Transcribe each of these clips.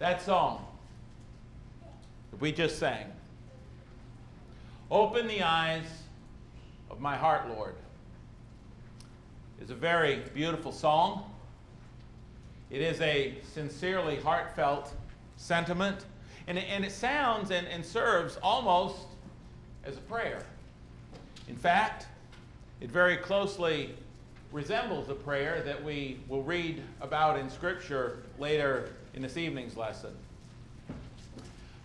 That song that we just sang. Open the eyes of my heart, Lord, is a very beautiful song. It is a sincerely heartfelt sentiment, and it, and it sounds and, and serves almost as a prayer. In fact, it very closely resembles a prayer that we will read about in Scripture later in this evening's lesson.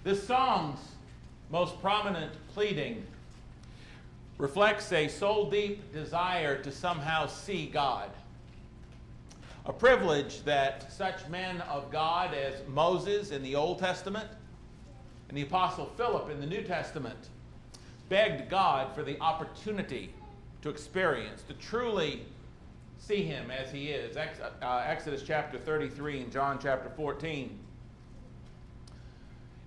This song's most prominent pleading reflects a soul deep desire to somehow see God. A privilege that such men of God as Moses in the Old Testament and the Apostle Philip in the New Testament begged God for the opportunity to experience, to truly see him as he is. Ex- uh, Exodus chapter 33 and John chapter 14.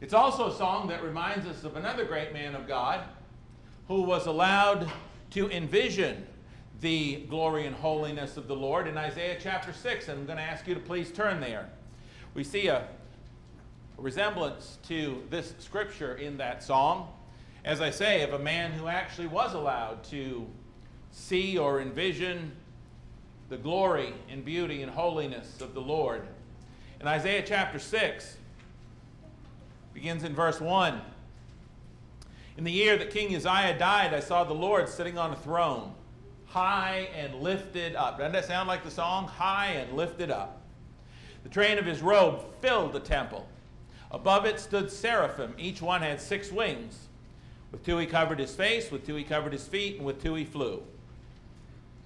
It's also a song that reminds us of another great man of God who was allowed to envision the glory and holiness of the Lord in Isaiah chapter 6. And I'm going to ask you to please turn there. We see a, a resemblance to this scripture in that song, as I say, of a man who actually was allowed to see or envision the glory and beauty and holiness of the Lord. In Isaiah chapter 6, begins in verse 1. In the year that King Uzziah died, I saw the Lord sitting on a throne, high and lifted up. Doesn't that sound like the song? High and lifted up. The train of his robe filled the temple. Above it stood seraphim. Each one had six wings. With two he covered his face, with two he covered his feet, and with two he flew.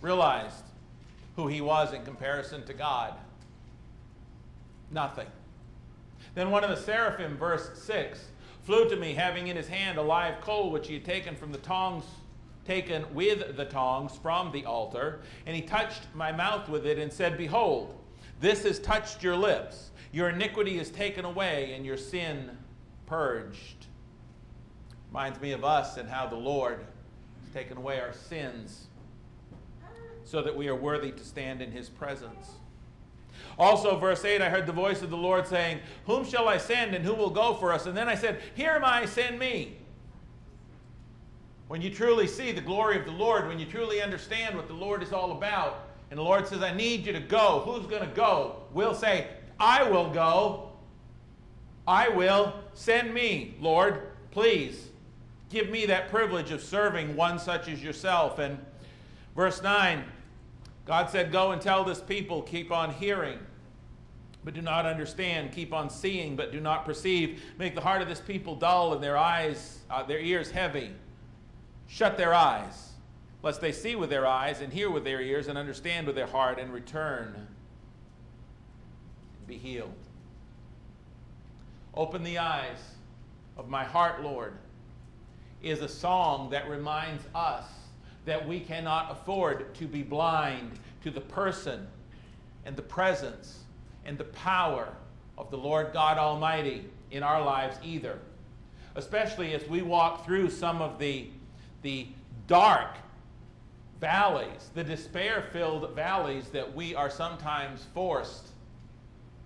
realized who he was in comparison to God. Nothing. Then one of the seraphim, verse 6, flew to me, having in his hand a live coal which he had taken from the tongs, taken with the tongs from the altar. And he touched my mouth with it and said, Behold, this has touched your lips. Your iniquity is taken away, and your sin purged. Reminds me of us and how the Lord has taken away our sins so that we are worthy to stand in his presence. Also, verse 8, I heard the voice of the Lord saying, Whom shall I send and who will go for us? And then I said, Here am I, send me. When you truly see the glory of the Lord, when you truly understand what the Lord is all about, and the Lord says, I need you to go, who's going to go? We'll say, I will go. I will. Send me, Lord. Please give me that privilege of serving one such as yourself. And verse 9, God said, Go and tell this people, keep on hearing, but do not understand. Keep on seeing, but do not perceive. Make the heart of this people dull and their eyes, uh, their ears heavy. Shut their eyes, lest they see with their eyes and hear with their ears and understand with their heart and return and be healed. Open the eyes of my heart, Lord, is a song that reminds us that we cannot afford to be blind to the person and the presence and the power of the Lord God Almighty in our lives either. Especially as we walk through some of the, the dark valleys, the despair filled valleys that we are sometimes forced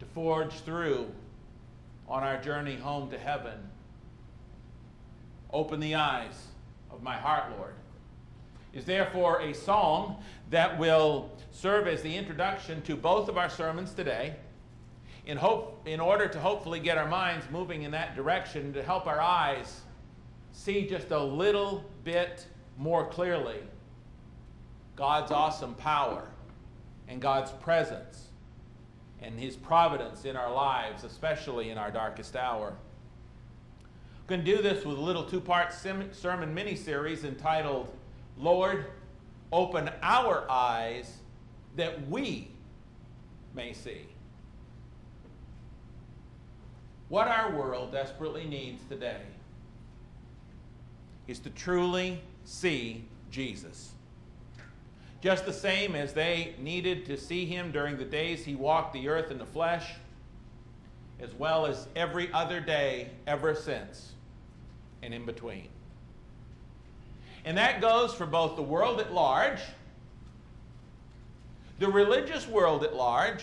to forge through on our journey home to heaven. Open the eyes of my heart, Lord is therefore a song that will serve as the introduction to both of our sermons today in, hope, in order to hopefully get our minds moving in that direction to help our eyes see just a little bit more clearly God's awesome power and God's presence and His providence in our lives, especially in our darkest hour. I'm going to do this with a little two part sermon mini series entitled Lord, open our eyes that we may see. What our world desperately needs today is to truly see Jesus. Just the same as they needed to see him during the days he walked the earth in the flesh, as well as every other day ever since and in between. And that goes for both the world at large, the religious world at large,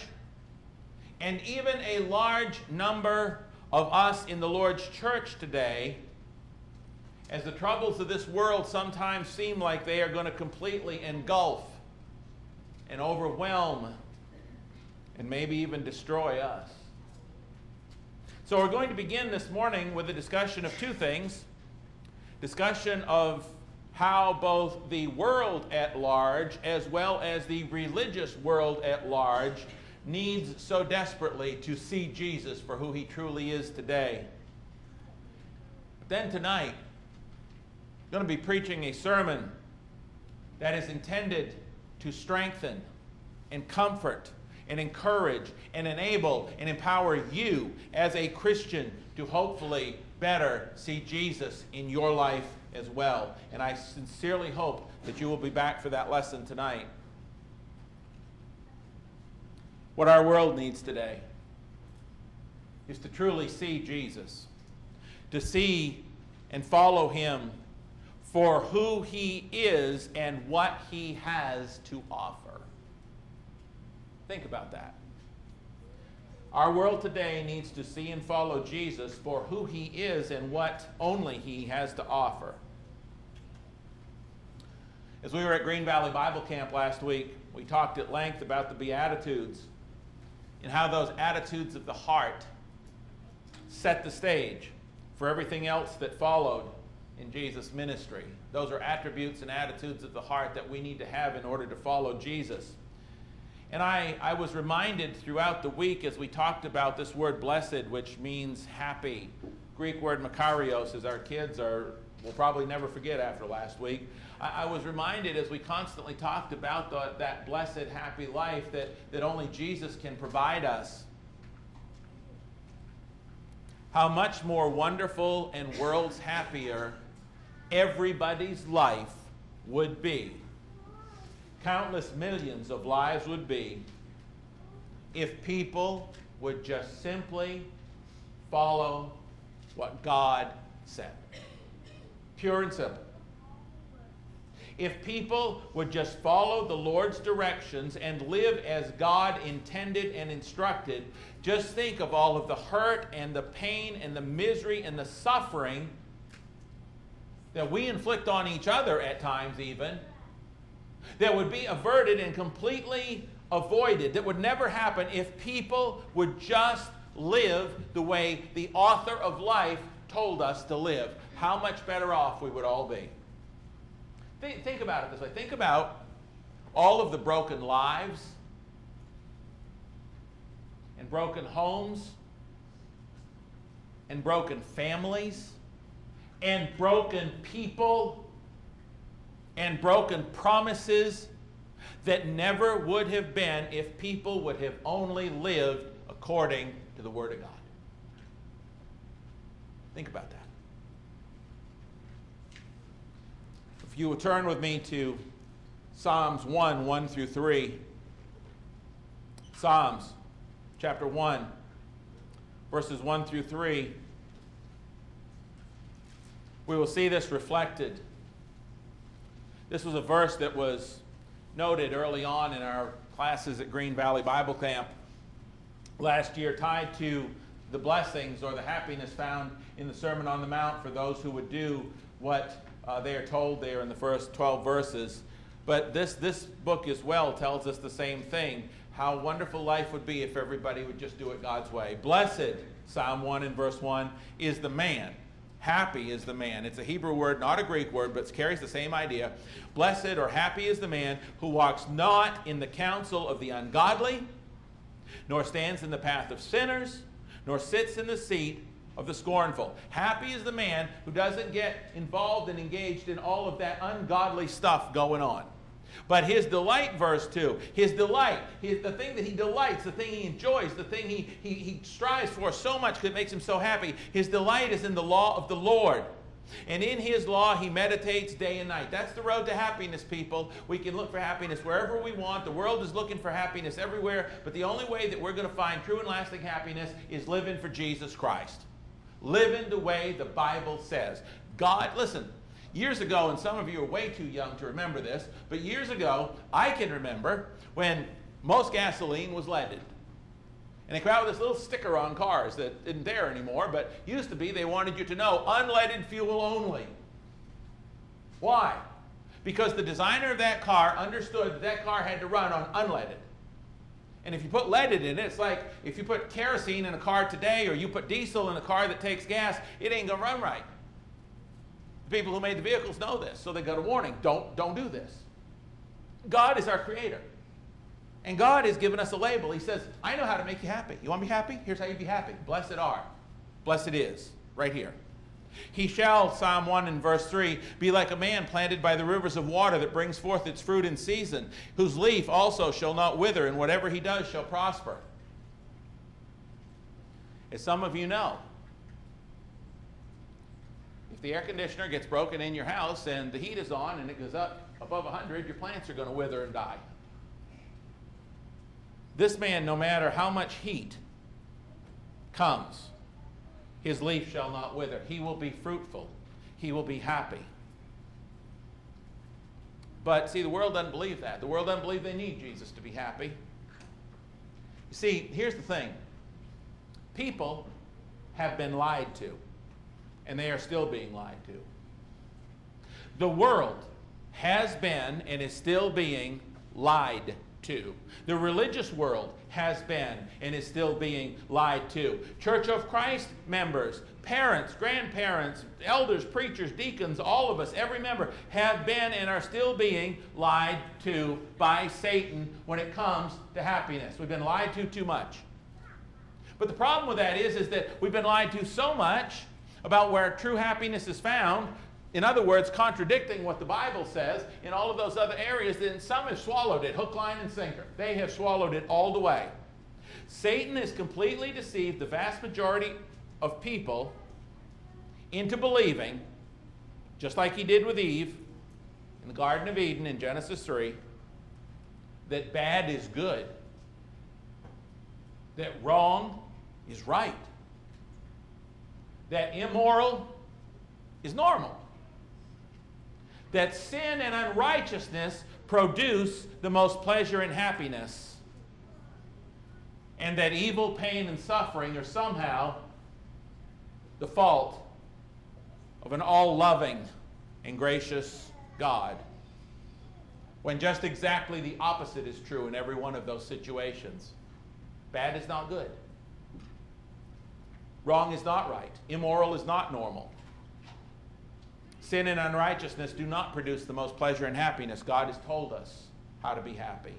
and even a large number of us in the Lord's church today, as the troubles of this world sometimes seem like they are going to completely engulf and overwhelm and maybe even destroy us. So, we're going to begin this morning with a discussion of two things discussion of how both the world at large, as well as the religious world at large, needs so desperately to see Jesus for who he truly is today. But then tonight, I'm going to be preaching a sermon that is intended to strengthen and comfort and encourage and enable and empower you as a Christian to hopefully better see Jesus in your life as well. And I sincerely hope that you will be back for that lesson tonight. What our world needs today is to truly see Jesus, to see and follow him for who he is and what he has to offer. Think about that. Our world today needs to see and follow Jesus for who he is and what only he has to offer. As we were at Green Valley Bible Camp last week, we talked at length about the Beatitudes and how those attitudes of the heart set the stage for everything else that followed in Jesus' ministry. Those are attributes and attitudes of the heart that we need to have in order to follow Jesus. And I, I was reminded throughout the week as we talked about this word blessed, which means happy. Greek word makarios, as our kids are will probably never forget after last week. I, I was reminded as we constantly talked about the, that blessed, happy life that, that only Jesus can provide us. How much more wonderful and worlds happier everybody's life would be countless millions of lives would be if people would just simply follow what God said. Pure and simple. If people would just follow the Lord's directions and live as God intended and instructed, just think of all of the hurt and the pain and the misery and the suffering that we inflict on each other at times, even that would be averted and completely avoided, that would never happen if people would just live the way the author of life told us to live. How much better off we would all be. Think, about it this way think about all of the broken lives and broken homes and broken families and broken people and broken promises that never would have been if people would have only lived according to the Word of God. Think about that. If you will turn with me to Psalms 1 1 through 3. Psalms chapter 1, verses 1 through 3. We will see this reflected this was a verse that was noted early on in our classes at Green Valley Bible Camp last year, tied to the blessings or the happiness found in the Sermon on the Mount for those who would do what uh, they are told there in the first 12 verses. But this, this book as well tells us the same thing how wonderful life would be if everybody would just do it God's way. Blessed, Psalm 1 and verse 1, is the man Happy is the man. It's a Hebrew word, not a Greek word, but it carries the same idea. Blessed or happy is the man who walks not in the counsel of the ungodly, nor stands in the path of sinners, nor sits in the seat of the scornful. Happy is the man who doesn't get involved and engaged in all of that ungodly stuff going on. But his delight, verse 2, his delight, his, the thing that he delights, the thing he enjoys, the thing he, he, he strives for so much that makes him so happy, his delight is in the law of the Lord. And in his law, he meditates day and night. That's the road to happiness, people. We can look for happiness wherever we want. The world is looking for happiness everywhere. But the only way that we're going to find true and lasting happiness is living for Jesus Christ. Living the way the Bible says. God, listen, Years ago, and some of you are way too young to remember this, but years ago, I can remember when most gasoline was leaded. And they came out with this little sticker on cars that isn't there anymore, but used to be they wanted you to know unleaded fuel only. Why? Because the designer of that car understood that that car had to run on unleaded. And if you put leaded in it, it's like if you put kerosene in a car today or you put diesel in a car that takes gas, it ain't to run right. The people who made the vehicles know this, so they got a warning. Don't, don't do this. God is our creator. And God has given us a label. He says, I know how to make you happy. You want to be happy? Here's how you be happy. Blessed are. Blessed is. Right here. He shall, Psalm 1 and verse 3, be like a man planted by the rivers of water that brings forth its fruit in season, whose leaf also shall not wither, and whatever he does shall prosper. As some of you know, if the air conditioner gets broken in your house and the heat is on and it goes up above 100, your plants are going to wither and die. This man, no matter how much heat comes, his leaf shall not wither. He will be fruitful. He will be happy. But see, the world doesn't believe that. The world doesn't believe they need Jesus to be happy. You see, here's the thing people have been lied to and they are still being lied to. The world has been and is still being lied to. The religious world has been and is still being lied to. Church of Christ members, parents, grandparents, elders, preachers, deacons, all of us, every member, have been and are still being lied to by Satan when it comes to happiness. We've been lied to too much. But the problem with that is, is that we've been lied to so much about where true happiness is found. In other words, contradicting what the Bible says in all of those other areas, then some have swallowed it, hook, line, and sinker. They have swallowed it all the way. Satan has completely deceived the vast majority of people into believing, just like he did with Eve in the Garden of Eden in Genesis 3, that bad is good, that wrong is right that immoral is normal. That sin and unrighteousness produce the most pleasure and happiness. And that evil, pain, and suffering are somehow the fault of an all loving and gracious God. When just exactly the opposite is true in every one of those situations. Bad is not good. Wrong is not right. Immoral is not normal. Sin and unrighteousness do not produce the most pleasure and happiness. God has told us how to be happy.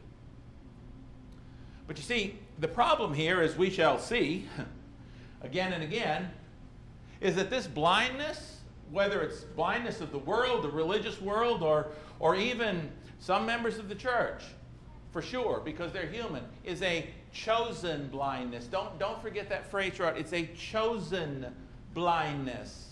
But you see, the problem here, as we shall see again and again, is that this blindness, whether it's blindness of the world, the religious world, or, or even some members of the church, for sure, because they're human, is a chosen blindness. Don't, don't forget that phrase throughout. It's a chosen blindness.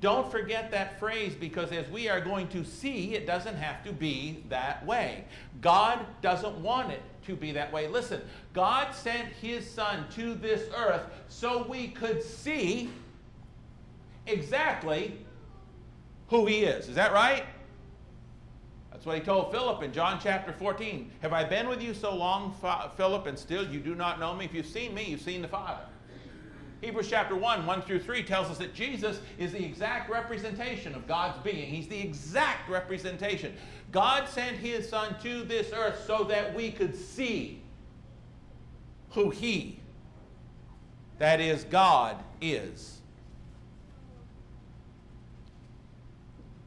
Don't forget that phrase because as we are going to see, it doesn't have to be that way. God doesn't want it to be that way. Listen, God sent his son to this earth so we could see exactly who he is. Is that right? That's what he told Philip in John chapter 14. Have I been with you so long, Philip, and still you do not know me? If you've seen me, you've seen the Father. Hebrews chapter 1, 1 through 3 tells us that Jesus is the exact representation of God's being. He's the exact representation. God sent his Son to this earth so that we could see who he, that is, God, is.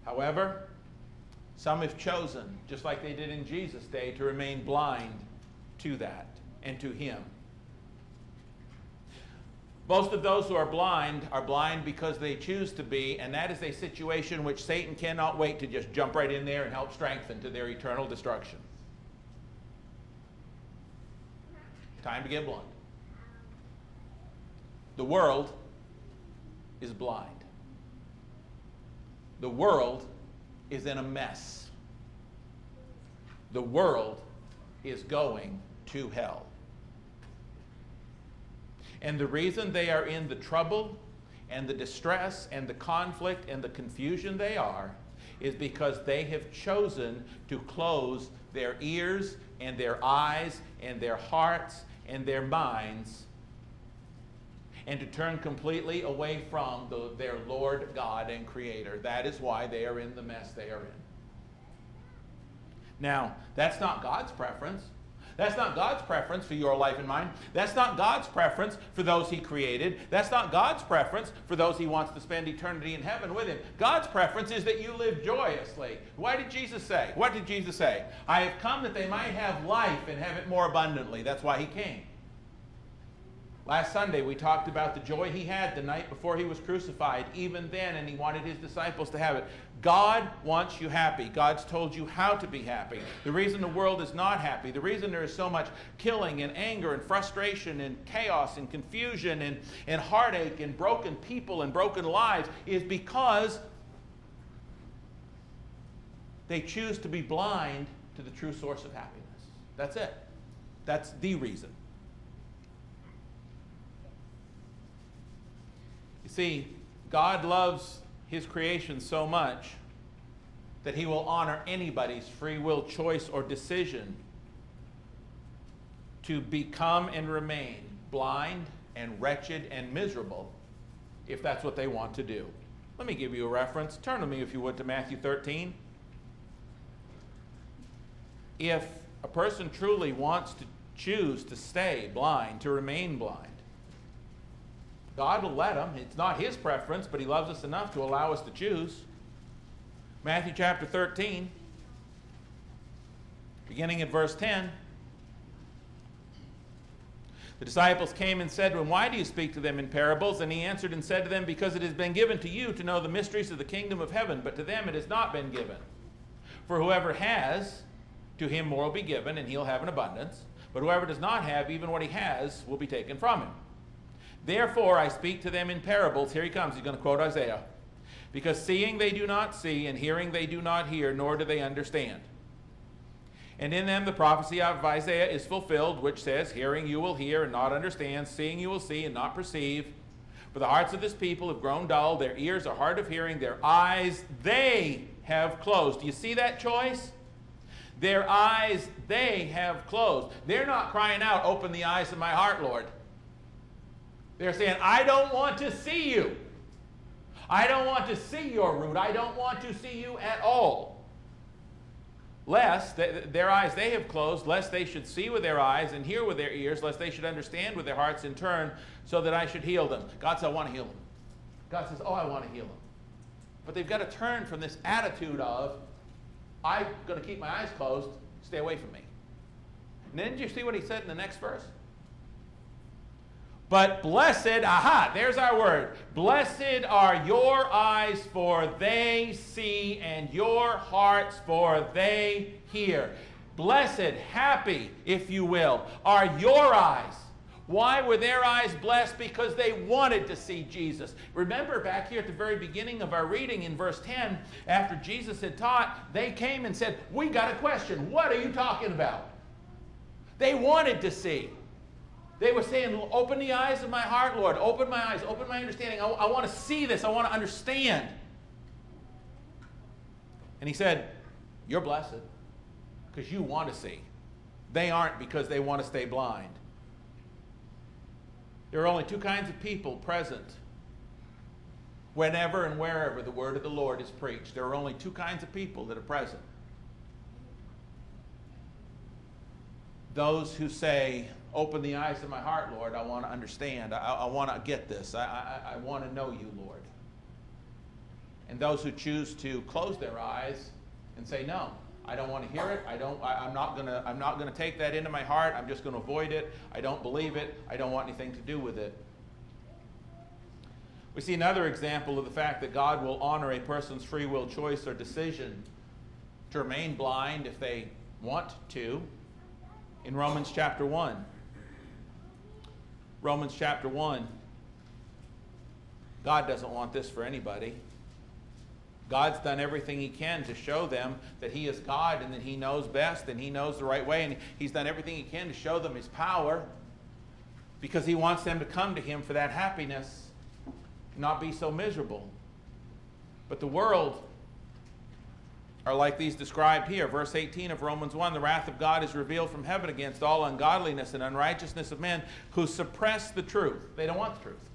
However, some have chosen, just like they did in Jesus' day, to remain blind to that and to Him. Most of those who are blind are blind because they choose to be, and that is a situation which Satan cannot wait to just jump right in there and help strengthen to their eternal destruction. Time to get blind. The world is blind. The world is in a mess. The world is going to hell. And the reason they are in the trouble and the distress and the conflict and the confusion they are is because they have chosen to close their ears and their eyes and their hearts and their minds and to turn completely away from the, their Lord God and Creator. That is why they are in the mess they are in. Now, that's not God's preference. That's not God's preference for your life and mine. That's not God's preference for those He created. That's not God's preference for those He wants to spend eternity in heaven with Him. God's preference is that you live joyously. Why did Jesus say? What did Jesus say? I have come that they might have life and have it more abundantly. That's why He came. Last Sunday, we talked about the joy he had the night before he was crucified, even then, and he wanted his disciples to have it. God wants you happy. God's told you how to be happy. The reason the world is not happy, the reason there is so much killing and anger and frustration and chaos and confusion and, and heartache and broken people and broken lives is because they choose to be blind to the true source of happiness. That's it. That's the reason. See, God loves his creation so much that he will honor anybody's free will choice or decision to become and remain blind and wretched and miserable if that's what they want to do. Let me give you a reference. Turn to me, if you would, to Matthew 13. If a person truly wants to choose to stay blind, to remain blind, God will let him. It's not his preference, but he loves us enough to allow us to choose. Matthew chapter 13, beginning at verse 10. The disciples came and said to him, Why do you speak to them in parables? And he answered and said to them, Because it has been given to you to know the mysteries of the kingdom of heaven, but to them it has not been given. For whoever has, to him more will be given, and he'll have an abundance. But whoever does not have, even what he has will be taken from him. Therefore, I speak to them in parables. Here he comes. He's going to quote Isaiah. Because seeing they do not see, and hearing they do not hear, nor do they understand. And in them the prophecy of Isaiah is fulfilled, which says, Hearing you will hear and not understand, seeing you will see and not perceive. For the hearts of this people have grown dull, their ears are hard of hearing, their eyes they have closed. Do you see that choice? Their eyes they have closed. They're not crying out, Open the eyes of my heart, Lord. They're saying, I don't want to see you. I don't want to see your root. I don't want to see you at all. Lest their eyes they have closed, lest they should see with their eyes and hear with their ears, lest they should understand with their hearts in turn, so that I should heal them. God says, I want to heal them. God says, Oh, I want to heal them. But they've got to turn from this attitude of, I'm going to keep my eyes closed, stay away from me. And then did you see what he said in the next verse? But blessed, aha, there's our word. Blessed are your eyes, for they see, and your hearts, for they hear. Blessed, happy, if you will, are your eyes. Why were their eyes blessed? Because they wanted to see Jesus. Remember back here at the very beginning of our reading in verse 10, after Jesus had taught, they came and said, We got a question. What are you talking about? They wanted to see. They were saying, Open the eyes of my heart, Lord. Open my eyes. Open my understanding. I, I want to see this. I want to understand. And he said, You're blessed because you want to see. They aren't because they want to stay blind. There are only two kinds of people present whenever and wherever the word of the Lord is preached. There are only two kinds of people that are present. Those who say, Open the eyes of my heart, Lord. I want to understand. I, I want to get this. I, I, I want to know you, Lord. And those who choose to close their eyes and say, No, I don't want to hear it. I don't, I, am not to, I'm not to take that into my heart. I'm just to avoid it. I don't believe it. I don't want anything to do with it. We see another example of the fact that God will honor a person's free will choice or decision to remain blind if they want to in Romans chapter 1. Romans chapter 1. God doesn't want this for anybody. God's done everything he can to show them that he is God and that he knows best and he knows the right way. And he's done everything he can to show them his power because he wants them to come to him for that happiness, not be so miserable. But the world are like these described here. Verse 18 of Romans 1 The wrath of God is revealed from heaven against all ungodliness and unrighteousness of men who suppress the truth. They don't want the truth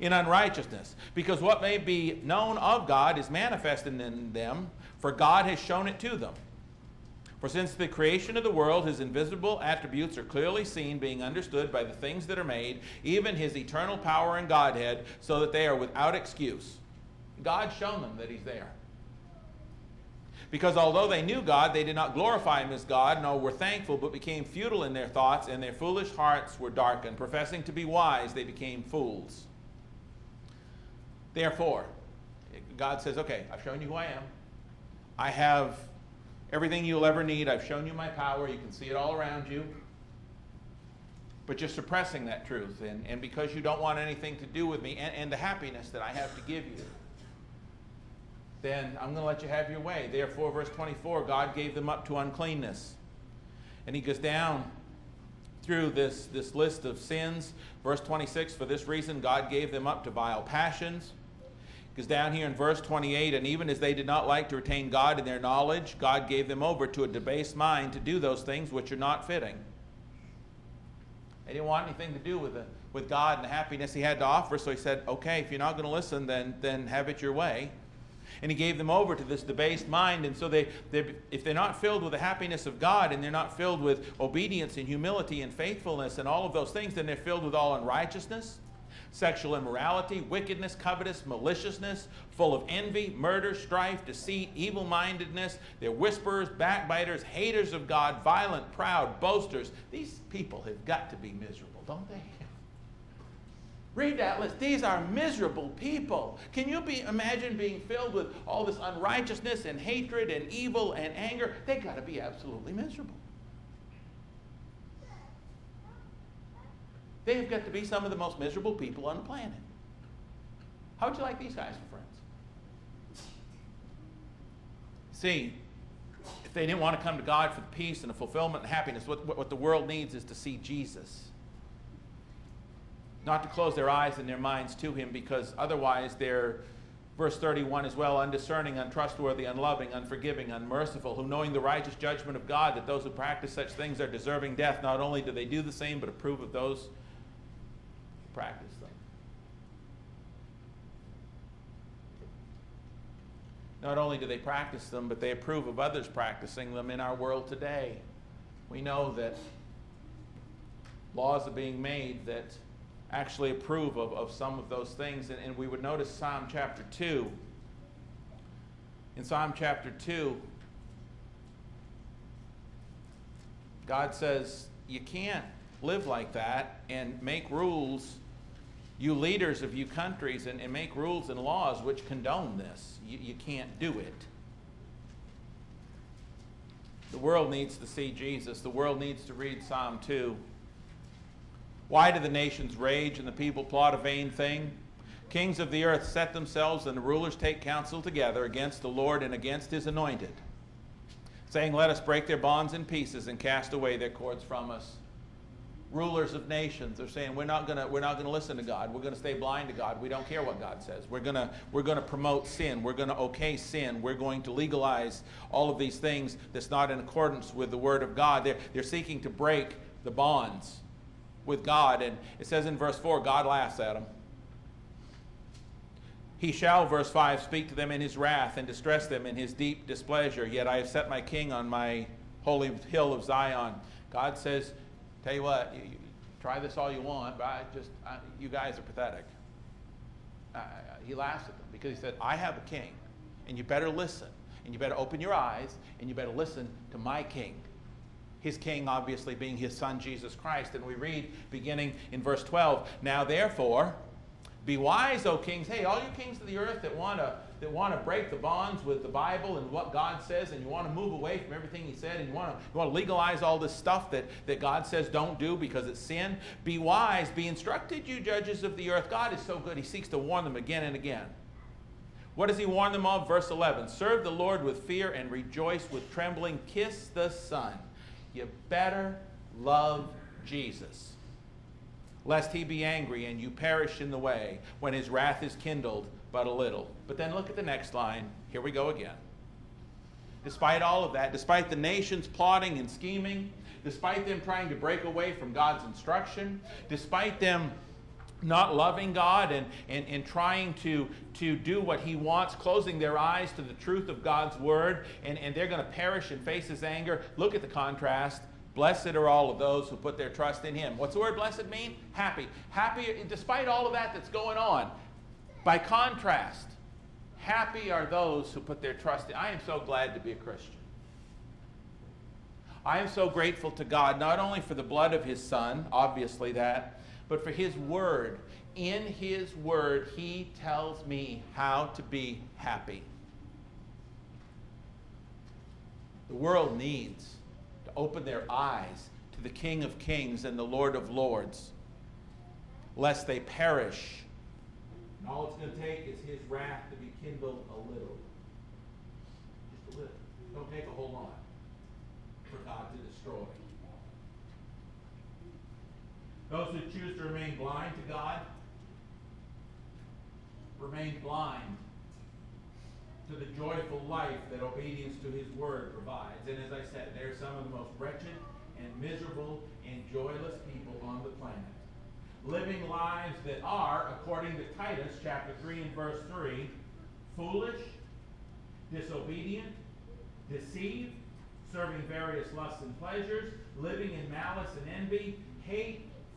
in unrighteousness. Because what may be known of God is manifested in them, for God has shown it to them. For since the creation of the world, his invisible attributes are clearly seen, being understood by the things that are made, even his eternal power and Godhead, so that they are without excuse. God's shown them that he's there. Because although they knew God, they did not glorify him as God, nor were thankful, but became futile in their thoughts, and their foolish hearts were darkened. Professing to be wise, they became fools. Therefore, God says, okay, I've shown you who I am. I have everything you'll ever need. I've shown you my power. You can see it all around you. But you're suppressing that truth. And, and because you don't want anything to do with me and, and the happiness that I have to give you, then I'm going to let you have your way. Therefore, verse 24, God gave them up to uncleanness. And he goes down through this, this list of sins. Verse 26, for this reason, God gave them up to vile passions because down here in verse 28, and even as they did not like to retain God in their knowledge, God gave them over to a debased mind to do those things which are not fitting. They didn't want anything to do with, the, with God and the happiness he had to offer, so he said, okay, if you're not going to listen, then, then have it your way. And he gave them over to this debased mind. And so they, they, if they're not filled with the happiness of God and they're not filled with obedience and humility and faithfulness and all of those things, then they're filled with all unrighteousness sexual immorality, wickedness, covetous, maliciousness, full of envy, murder, strife, deceit, evil mindedness. They're whisperers, backbiters, haters of God, violent, proud, boasters. These people have got to be miserable, don't they? Read that list. These are miserable people. Can you be, imagine being filled with all this unrighteousness and hatred and evil and anger? They got to be absolutely miserable. They have got to be some of the most miserable people on the planet. How would you like these guys for friends? See, if they didn't want to come to God for the peace and the fulfillment and happiness, what, what the world needs is to see Jesus. Not to close their eyes and their minds to Him, because otherwise they're, verse 31 as well, undiscerning, untrustworthy, unloving, unforgiving, unmerciful, who knowing the righteous judgment of God, that those who practice such things are deserving death, not only do they do the same, but approve of those practice them. Not only do they practice them, but they approve of others practicing them in our world today. We know that laws are being made that actually approve of, of some of those things. And, and we would notice Psalm chapter 2. In Psalm chapter 2, God says, You can't live like that and make rules you leaders of you countries and, and make rules and laws which condone this. You, you can't do it. The world needs to see Jesus. The world needs to read Psalm 2. Why do the nations rage and the people plot a vain thing? Kings of the earth set themselves and the rulers take counsel together against the Lord and against his anointed, saying, Let us break their bonds in pieces and cast away their cords from us rulers of nations are saying we're not going to listen to God. We're going to stay blind to God. We don't care what God says. We're going to we're to promote sin. We're going to okay sin. We're going to legalize all of these things that's not in accordance with the word of God. They're they're seeking to break the bonds with God and it says in verse 4 God laughs at them. He shall, verse 5, speak to them in his wrath and distress them in his deep displeasure. Yet I have set my king on my holy hill of Zion. God says, Tell you what, you, you try this all you want, but I just, I, you guys are pathetic. Uh, he laughs at them because he said, I have a king, and you better listen, and you better open your eyes, and you better listen to my king. His king, obviously, being his son, Jesus Christ. And we read, beginning in verse 12, Now therefore, Be wise, O kings. Hey, all you kings of the earth that want to that want to break the bonds with the Bible and what God says, and you want to move away from everything He said, and you want to, you want to legalize all this stuff that, that God says don't do because it's sin. Be wise, be instructed, you judges of the earth. God is so good, He seeks to warn them again and again. What does He warn them of? Verse 11 Serve the Lord with fear and rejoice with trembling. Kiss the Son. You better love Jesus lest he be angry and you perish in the way when his wrath is kindled but a little. But then look at the next line. Here we go again. Despite all of that, despite the nations plotting and scheming, despite them trying to break away from God's instruction, despite them not loving God and, and, and trying to, to do what He wants, closing their eyes to the truth of God's Word, and, and they're going to perish and face His anger. Look at the contrast. Blessed are all of those who put their trust in Him. What's the word blessed mean? Happy. Happy, despite all of that that's going on. By contrast, happy are those who put their trust in. I am so glad to be a Christian. I am so grateful to God, not only for the blood of His Son, obviously that, but for His Word. In His Word, He tells me how to be happy. The world needs to open their eyes to the King of Kings and the Lord of Lords, lest they perish and all it's going to take is his wrath to be kindled a little. Just a little. Don't take a whole lot for God to destroy. Those who choose to remain blind to God remain blind to the joyful life that obedience to his word provides. And as I said, they're some of the most wretched and miserable and joyless people on the planet living lives that are, according to Titus chapter 3 and verse 3, foolish, disobedient, deceived, serving various lusts and pleasures, living in malice and envy,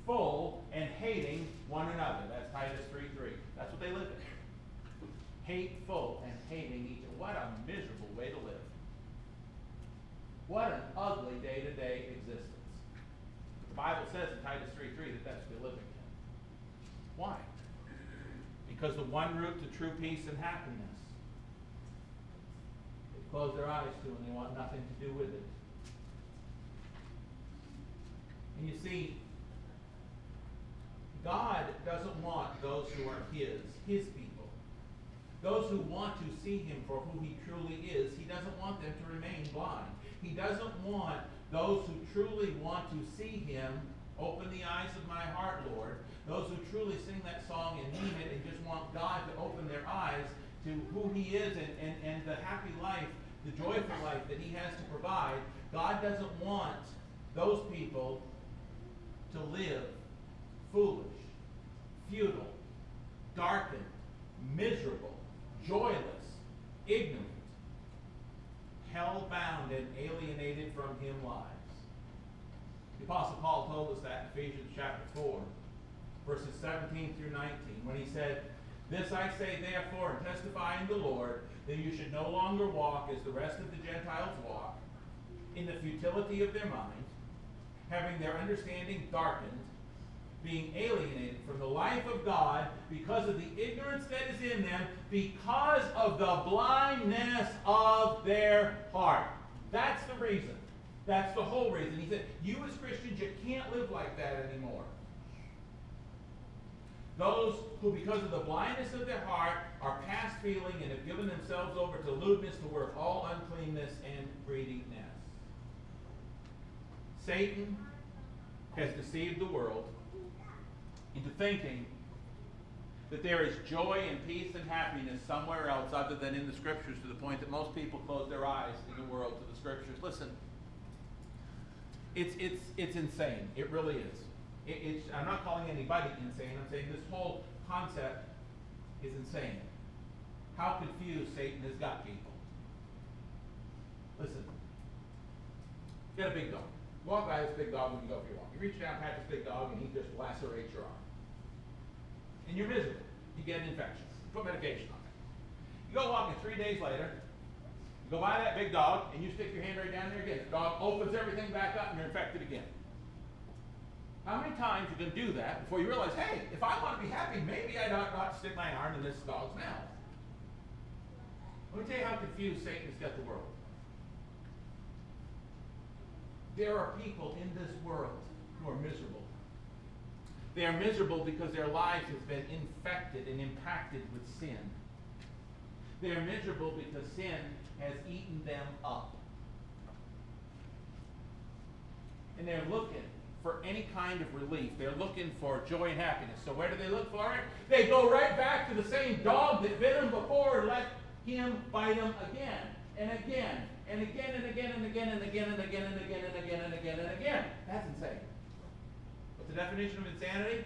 hateful, and hating one another. That's Titus 3 3. That's what they live in. Hateful and hating each other. What a miserable way to live. What an ugly day to day existence. The Bible says in Titus 3 3 that that's what they live in. Why? Because the one route to true peace and happiness. They close their eyes to and they want nothing to do with it. And you see, God doesn't want those who are His, His people. Those who want to see Him for who He truly is, He doesn't want them to remain blind. He doesn't want those who truly want to see Him open the eyes of my heart, Lord, those who truly sing that song and mean it and just want God to open their eyes to who He is and, and, and the happy life, the joyful life that He has to provide, God doesn't want those people to live foolish, futile, darkened, miserable, joyless, ignorant, hell bound, and alienated from Him lives. The Apostle Paul told us that in Ephesians chapter 4 verses 17 through 19, when he said, This I say therefore, and testify in the Lord, that you should no longer walk as the rest of the Gentiles walk, in the futility of their mind, having their understanding darkened, being alienated from the life of God because of the ignorance that is in them, because of the blindness of their heart. That's the reason. That's the whole reason. He said, You as Christians, you can't live like that anymore. Those who, because of the blindness of their heart, are past feeling and have given themselves over to lewdness, to work all uncleanness and greediness. Satan has deceived the world into thinking that there is joy and peace and happiness somewhere else other than in the scriptures to the point that most people close their eyes in the world to the scriptures. Listen, it's, it's, it's insane. It really is. It, it's, I'm not calling anybody insane. I'm saying this whole concept is insane. How confused Satan has got people. Listen. get a big dog. Walk by this big dog when you go for your walk. You reach down, pat this big dog, and he just lacerates your arm. And you're miserable. You get an infection. You put medication on it. You go walking three days later, you go by that big dog, and you stick your hand right down there again. The dog opens everything back up, and you're infected again. How many times you can do that before you realize, hey, if I want to be happy, maybe I ought not stick my arm in this dog's mouth? Let me tell you how confused Satan has got the world. There are people in this world who are miserable. They are miserable because their lives have been infected and impacted with sin. They are miserable because sin has eaten them up. And they're looking for any kind of relief. They're looking for joy and happiness. So where do they look for it? They go right back to the same dog that bit them before and let him bite them again and again and again and again and again and again and again and again and again and again and again. That's insane. What's the definition of insanity?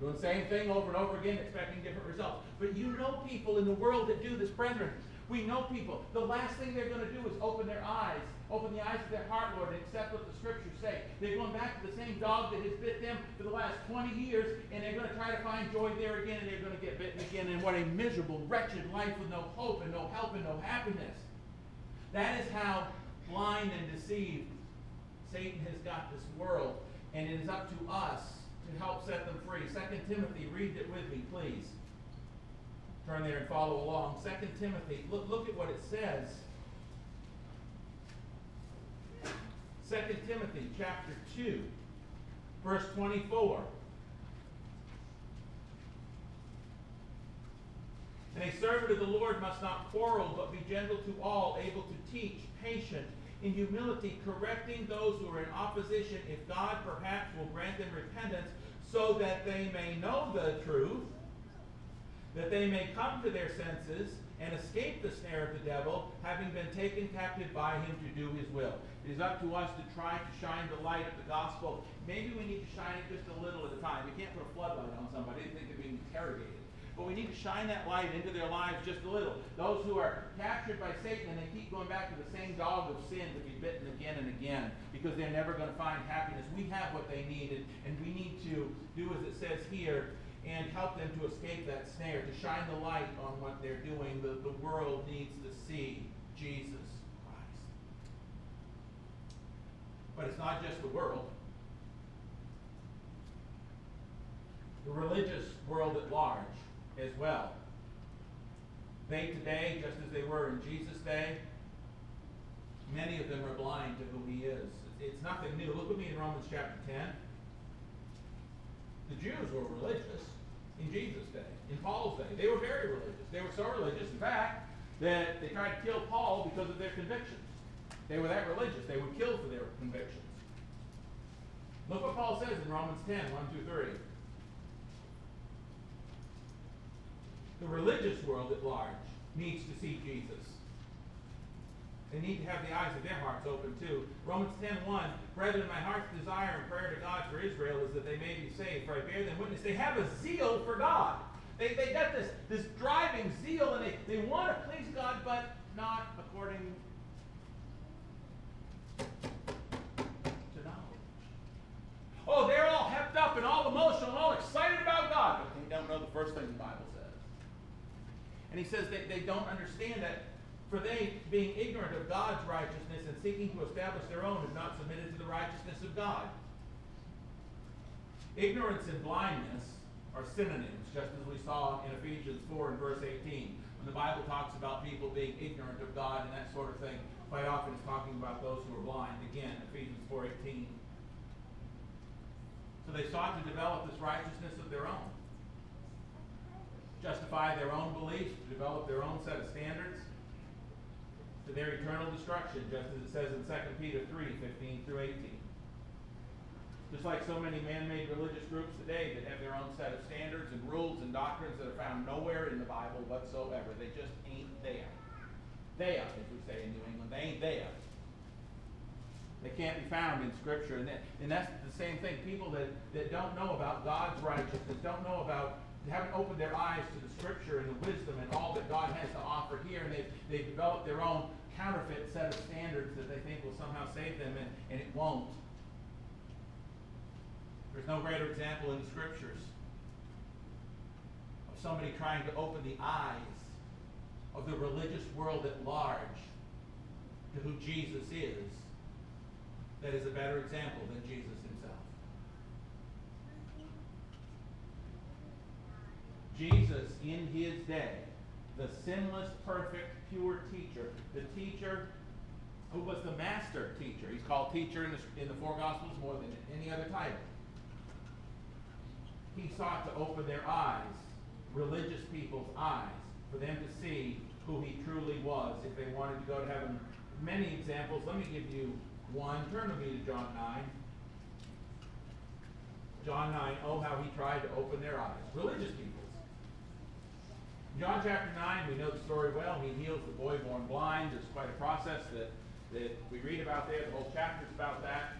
Doing the same thing over and over again, expecting different results. But you know people in the world that do this, brethren. We know people. The last thing they're going to do is open their eyes, open the eyes of their heart, Lord, and accept what the scriptures say. They're going back to the same dog that has bit them for the last 20 years, and they're going to try to find joy there again, and they're going to get bitten again. And what a miserable, wretched life with no hope and no help and no happiness. That is how blind and deceived Satan has got this world, and it is up to us to help set them free. Second Timothy, read it with me, please. Turn there and follow along. Second Timothy, look, look at what it says. Second Timothy chapter 2, verse 24. And a servant of the Lord must not quarrel, but be gentle to all, able to teach, patient, in humility, correcting those who are in opposition, if God perhaps will grant them repentance, so that they may know the truth, that they may come to their senses and escape the snare of the devil, having been taken captive by him to do his will. It is up to us to try to shine the light of the gospel. Maybe we need to shine it just a little at a time. We can't put a floodlight on somebody and think they're being interrogated. But we need to shine that light into their lives just a little. Those who are captured by Satan and they keep going back to the same dog of sin to be bitten again and again because they're never going to find happiness. We have what they needed, and we need to do as it says here and help them to escape that snare, to shine the light on what they're doing. The, the world needs to see Jesus Christ. But it's not just the world. The religious world at large as well. They today, just as they were in Jesus' day, many of them are blind to who he is. It's nothing new. Look with me in Romans chapter 10. The Jews were religious in Jesus' day, in Paul's day. They were very religious. They were so religious, in fact, that they tried to kill Paul because of their convictions. They were that religious. They would kill for their convictions. Look what Paul says in Romans 10, 1 through 3. The religious world at large needs to see Jesus. They need to have the eyes of their hearts open too. Romans 10 1, Brethren, my heart's desire and prayer to God for Israel is that they may be saved, for I bear them witness. They have a zeal for God. They, they got this, this driving zeal and they, they want to please God, but not according to knowledge. Oh, they're all hepped up and all emotional and all excited about God, but they don't know the first thing the Bible says. And he says that they don't understand that for they, being ignorant of God's righteousness and seeking to establish their own, have not submitted to the righteousness of God. Ignorance and blindness are synonyms, just as we saw in Ephesians 4 and verse 18. When the Bible talks about people being ignorant of God and that sort of thing, quite often it's talking about those who are blind. Again, Ephesians 4.18. So they sought to develop this righteousness of their own. Justify their own beliefs, to develop their own set of standards to their eternal destruction, just as it says in 2 Peter 3 15 through 18. Just like so many man made religious groups today that have their own set of standards and rules and doctrines that are found nowhere in the Bible whatsoever. They just ain't there. There, as we say in New England, they ain't there. They can't be found in Scripture. And, that, and that's the same thing. People that, that don't know about God's righteousness, don't know about haven't opened their eyes to the scripture and the wisdom and all that God has to offer here, and they've, they've developed their own counterfeit set of standards that they think will somehow save them, and, and it won't. There's no greater example in the scriptures of somebody trying to open the eyes of the religious world at large to who Jesus is that is a better example than Jesus Jesus in his day, the sinless, perfect, pure teacher, the teacher who was the master teacher. He's called teacher in the, in the four Gospels more than any other title. He sought to open their eyes, religious people's eyes, for them to see who he truly was if they wanted to go to heaven. Many examples. Let me give you one. Turn with me to John 9. John 9, oh, how he tried to open their eyes. Religious people's. John chapter 9, we know the story well. He heals the boy born blind. There's quite a process that, that we read about there. The whole chapter is about that.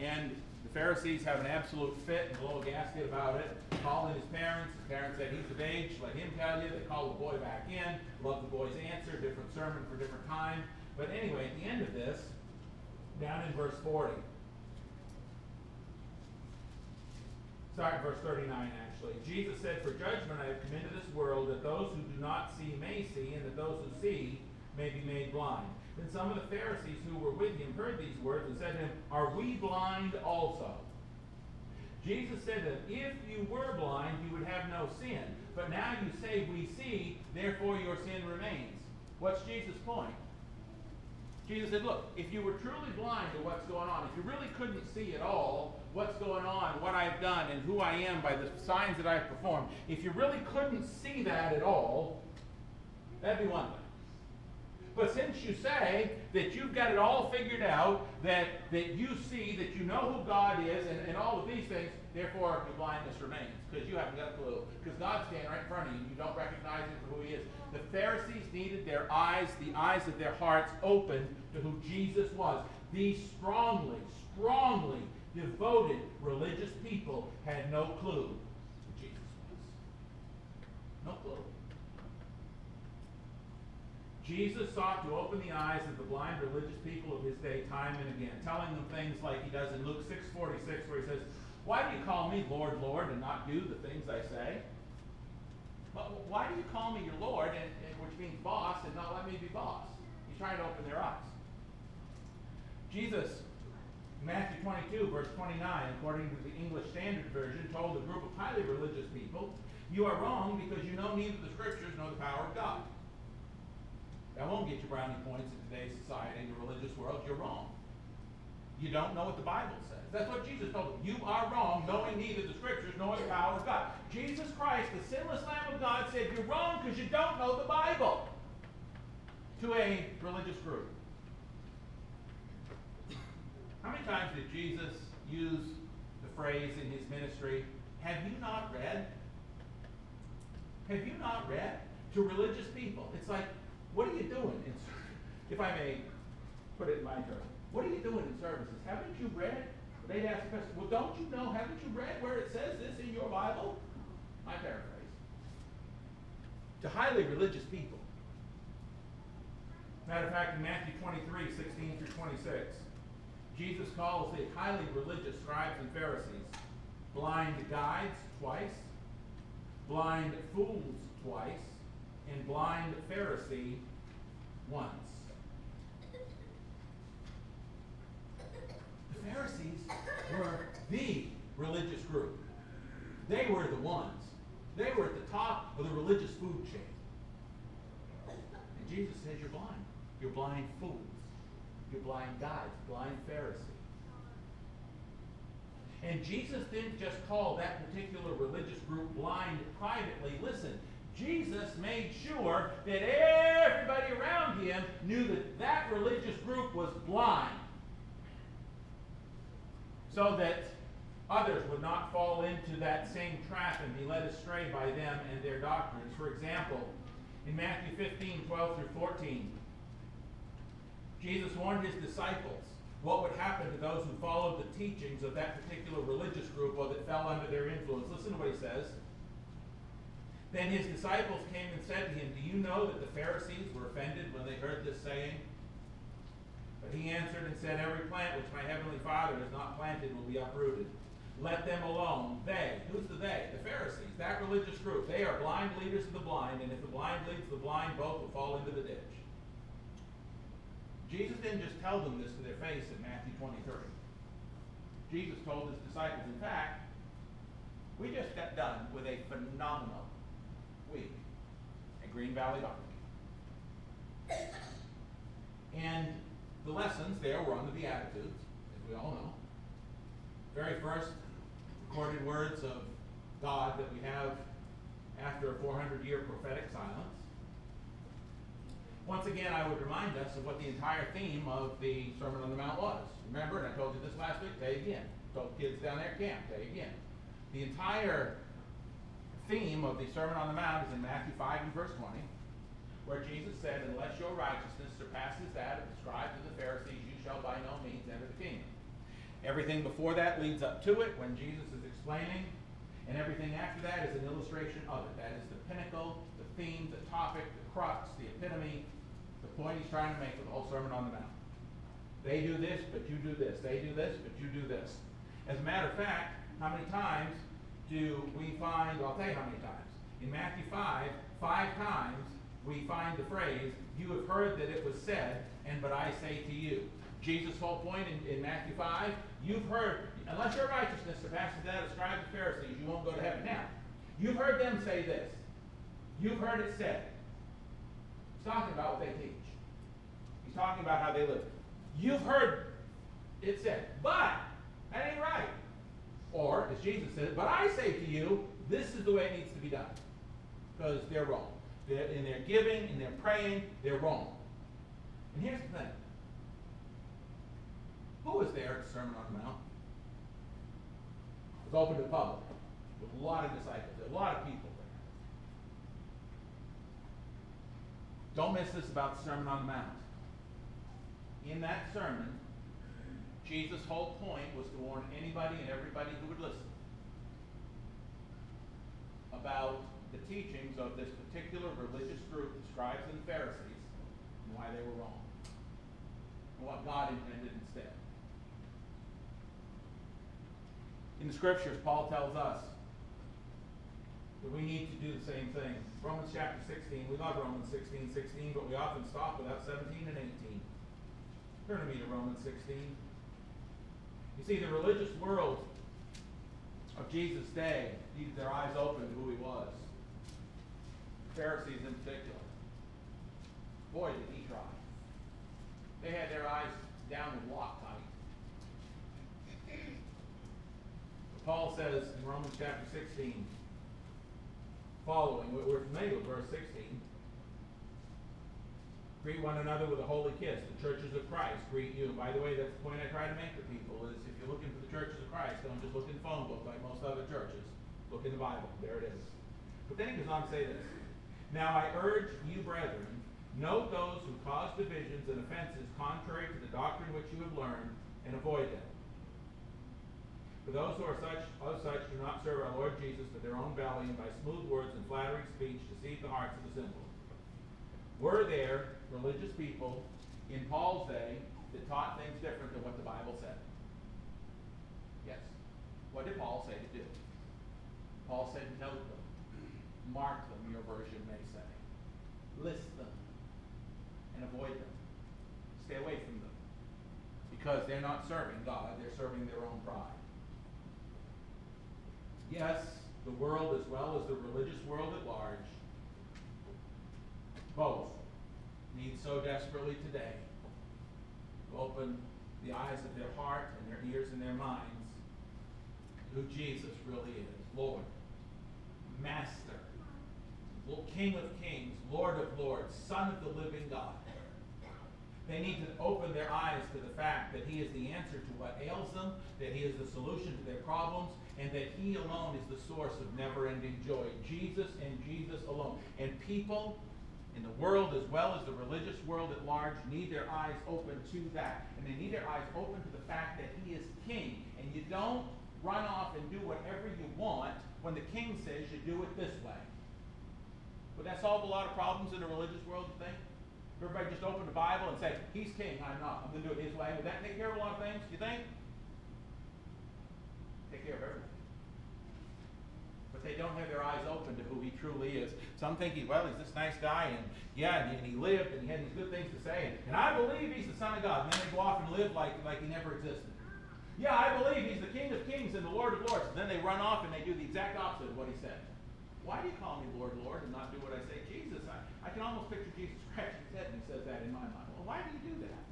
And the Pharisees have an absolute fit and blow a gasket about it, calling his parents. The parents said, He's of age, let him tell you. They call the boy back in. Love the boy's answer, different sermon for different time. But anyway, at the end of this, down in verse 40, start verse 39 actually. Jesus said, For judgment I have come into this world, that those who do not see may see, and that those who see may be made blind. Then some of the Pharisees who were with him heard these words and said to him, Are we blind also? Jesus said that if you were blind, you would have no sin. But now you say, We see, therefore your sin remains. What's Jesus' point? Jesus said, Look, if you were truly blind to what's going on, if you really couldn't see at all what's going on, what I've done, and who I am by the signs that I've performed, if you really couldn't see that at all, that'd be one thing. But since you say that you've got it all figured out, that, that you see, that you know who God is, and, and all of these things, therefore your blindness remains, because you haven't got a clue. Because God's standing right in front of you, and you don't recognize him for who he is. The Pharisees needed their eyes, the eyes of their hearts, opened to who Jesus was. These strongly, strongly devoted religious people had no clue who Jesus was. No clue. Jesus sought to open the eyes of the blind religious people of his day time and again, telling them things like he does in Luke 6:46, where he says, Why do you call me Lord, Lord, and not do the things I say? Why do you call me your Lord, and, and, which means boss, and not let me be boss? He's trying to open their eyes. Jesus, Matthew 22, verse 29, according to the English Standard Version, told a group of highly religious people, You are wrong because you know neither the Scriptures nor the power of God. That won't get you brownie points in today's society, in the religious world. You're wrong. You don't know what the Bible says. That's what Jesus told them. You are wrong, knowing neither the Scriptures nor the power of God. Jesus Christ, the sinless Lamb of God, said, You're wrong because you don't know the Bible to a religious group. How many times did Jesus use the phrase in his ministry, Have you not read? Have you not read? To religious people. It's like, what are you doing? In, if I may put it in my terms, what are you doing in services? Haven't you read? They'd ask the question, well, don't you know, haven't you read where it says this in your Bible? My paraphrase. To highly religious people. Matter of fact, in Matthew 23, 16 through 26, Jesus calls the highly religious scribes and Pharisees blind guides twice, blind fools twice, and blind Pharisee once. The Pharisees were the religious group. They were the ones. They were at the top of the religious food chain. And Jesus says, You're blind. You're blind fools. You're blind guides, blind Pharisee. And Jesus didn't just call that particular religious group blind privately. Listen, Jesus made sure that everybody around him knew that that religious group was blind. So that others would not fall into that same trap and be led astray by them and their doctrines. For example, in Matthew 15, 12 through 14, Jesus warned his disciples what would happen to those who followed the teachings of that particular religious group or that fell under their influence. Listen to what he says. Then his disciples came and said to him, Do you know that the Pharisees were offended when they heard this saying? But he answered and said, Every plant which my heavenly Father has not planted will be uprooted. Let them alone. They, who's the they? The Pharisees, that religious group. They are blind leaders of the blind, and if the blind leads the blind, both will fall into the ditch. Jesus didn't just tell them this to their face in Matthew 23. Jesus told his disciples, in fact, we just got done with a phenomenal week at Green Valley Bible. And the lessons there were on the Beatitudes, as we all know. Very first recorded words of God that we have after a 400 year prophetic silence. Once again, I would remind us of what the entire theme of the Sermon on the Mount was. Remember, and I told you this last week, you again. Told kids down there at camp, you again. The entire theme of the Sermon on the Mount is in Matthew 5 and verse 20, where Jesus said, Unless your righteousness surpasses that of the scribes and the Pharisees, you shall by no means enter the kingdom. Everything before that leads up to it when Jesus is explaining, and everything after that is an illustration of it. That is the pinnacle, the theme, the topic, the crux, the epitome, point he's trying to make with the whole Sermon on the Mount. They do this, but you do this. They do this, but you do this. As a matter of fact, how many times do we find, I'll tell you how many times. In Matthew 5, five times we find the phrase, you have heard that it was said, and but I say to you. Jesus' whole point in, in Matthew 5, you've heard, unless your righteousness surpasses that of scribes and Pharisees, you won't go to heaven. Now, you've heard them say this. You've heard it said. He's talking about what they teach. He's talking about how they live. You've heard it said, but that ain't right. Or, as Jesus said, but I say to you, this is the way it needs to be done. Because they're wrong. They're, in their giving, in their praying, they're wrong. And here's the thing. Who was there at the Sermon on the Mount? It was open to the public. With a lot of disciples, a lot of people there. Don't miss this about the Sermon on the Mount. In that sermon, Jesus' whole point was to warn anybody and everybody who would listen about the teachings of this particular religious group, the scribes and the Pharisees, and why they were wrong, and what God intended instead. In the scriptures, Paul tells us that we need to do the same thing. Romans chapter 16, we love Romans 16, 16, but we often stop without 17 and 18. Turn to me to Romans 16. You see, the religious world of Jesus' day needed their eyes open to who he was. The Pharisees in particular. Boy, did he try. They had their eyes down and locked tight. Paul says in Romans chapter 16, following, we're familiar with verse 16. Greet one another with a holy kiss. The churches of Christ greet you. By the way, that's the point I try to make to people is if you're looking for the churches of Christ, don't just look in the phone book like most other churches. Look in the Bible. There it is. But then he goes on to say this. Now I urge you, brethren, note those who cause divisions and offenses contrary to the doctrine which you have learned, and avoid them. For those who are such of such do not serve our Lord Jesus, but their own belly, and by smooth words and flattering speech deceive the hearts of the simple. Were there religious people in Paul's day that taught things different than what the Bible said? Yes. What did Paul say to do? Paul said, note them, mark them, your version may say. List them, and avoid them. Stay away from them. Because they're not serving God, they're serving their own pride. Yes, the world as well as the religious world at large, both need so desperately today to open the eyes of their heart and their ears and their minds who Jesus really is Lord, Master, King of Kings, Lord of Lords, Son of the living God. They need to open their eyes to the fact that He is the answer to what ails them, that He is the solution to their problems, and that He alone is the source of never ending joy. Jesus and Jesus alone. And people in the world as well as the religious world at large need their eyes open to that. And they need their eyes open to the fact that He is King. And you don't run off and do whatever you want when the King says you do it this way. Would that solve a lot of problems in the religious world, you think? Everybody just open the Bible and say, He's king, I'm not. I'm going to do it His way. Would that take care of a lot of things, you think? Take care of everything. But they don't have their eyes open to who He truly is. Some think, he, well, he's this nice guy, and yeah, and he, lived, and he had these good things to say, and, I believe He's the Son of God. And then they go off and live like, like He never existed. Yeah, I believe He's the King of Kings and the Lord of Lords. And then they run off and they do the exact opposite of what He said. Why do you call me Lord, Lord, and not do what I say? Jesus, I, I can almost picture Jesus scratching his head and he says that in my mind. Well, why do you do that?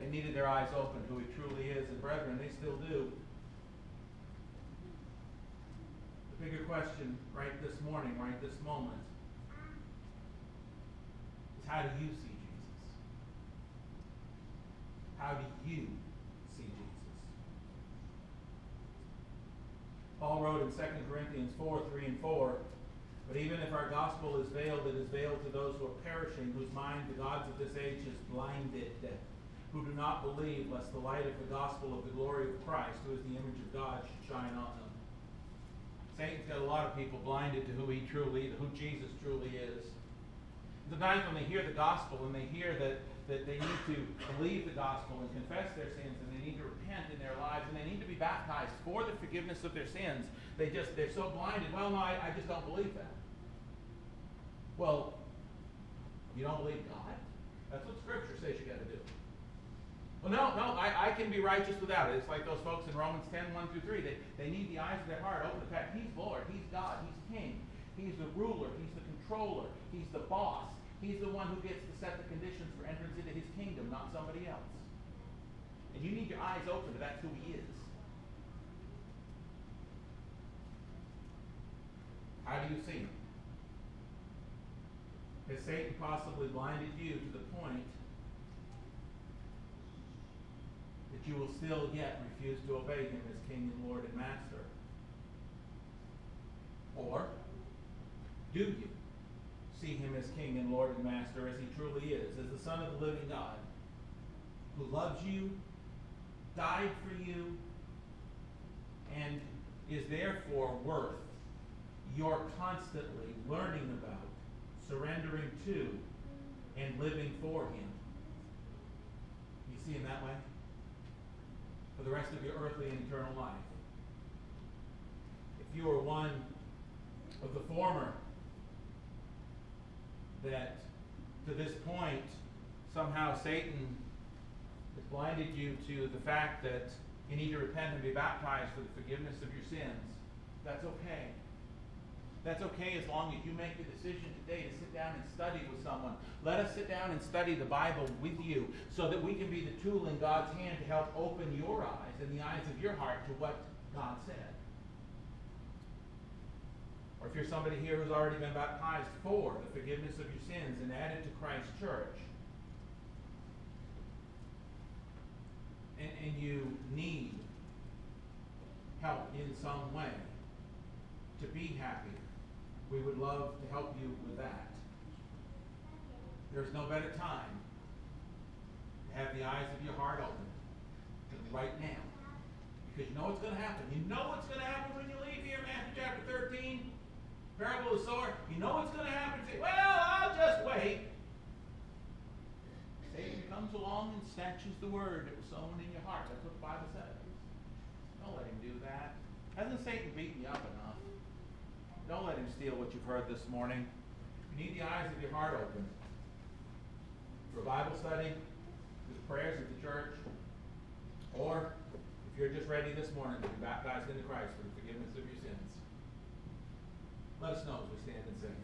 They needed their eyes open to who he truly is, and brethren, they still do. The bigger question right this morning, right this moment, is how do you see Jesus? How do you see Jesus? Paul wrote in 2 Corinthians 4 3 and 4 But even if our gospel is veiled, it is veiled to those who are perishing, whose mind the gods of this age is blinded, who do not believe, lest the light of the gospel of the glory of Christ, who is the image of God, should shine on them. Satan's got a lot of people blinded to who he truly, who Jesus truly is. Sometimes when they hear the gospel and they hear that, that they need to believe the gospel and confess their sins and they need to repent in their lives and they need to be baptized for the forgiveness of their sins, they just they're so blinded. Well, no, I, I just don't believe that. Well, you don't believe God? That's what Scripture says you got to do. Well, no, no, I, I can be righteous without it. It's like those folks in Romans 10, 1 through 3. They, they need the eyes of their heart open to fact He's Lord, He's God, He's King, He's the ruler, He's the controller, He's the boss. He's the one who gets to set the conditions for entrance into His kingdom, not somebody else. And you need your eyes open to that's who He is. How do you see Him? Has Satan possibly blinded you to the point that you will still yet refuse to obey him as King and Lord and Master? Or do you see him as King and Lord and Master as he truly is, as the Son of the living God, who loves you, died for you, and is therefore worth your constantly learning about, surrendering to, and living for him? You see him that way? For the rest of your earthly and eternal life. If you are one of the former, that to this point, somehow Satan has blinded you to the fact that you need to repent and be baptized for the forgiveness of your sins. That's okay. That's okay as long as you make the decision today to sit down and study with someone. Let us sit down and study the Bible with you so that we can be the tool in God's hand to help open your eyes and the eyes of your heart to what God said. Or if you're somebody here who's already been baptized for the forgiveness of your sins and added to Christ's church, and, and you need help in some way to be happy, we would love to help you with that. There's no better time to have the eyes of your heart open than right now. Because you know what's going to happen. You know what's going to happen when you leave here, Matthew chapter 13, parable of the sower. You know what's going to happen. You say, well, I'll just wait. Satan comes along and snatches the word that was sown in your heart. That's what the Bible says. Don't let him do that. Hasn't Satan beaten you up enough? Don't let him steal what you've heard this morning. You need the eyes of your heart open for Bible study, for the prayers of the church, or if you're just ready this morning to be baptized into Christ for the forgiveness of your sins. Let us know as we stand and sing.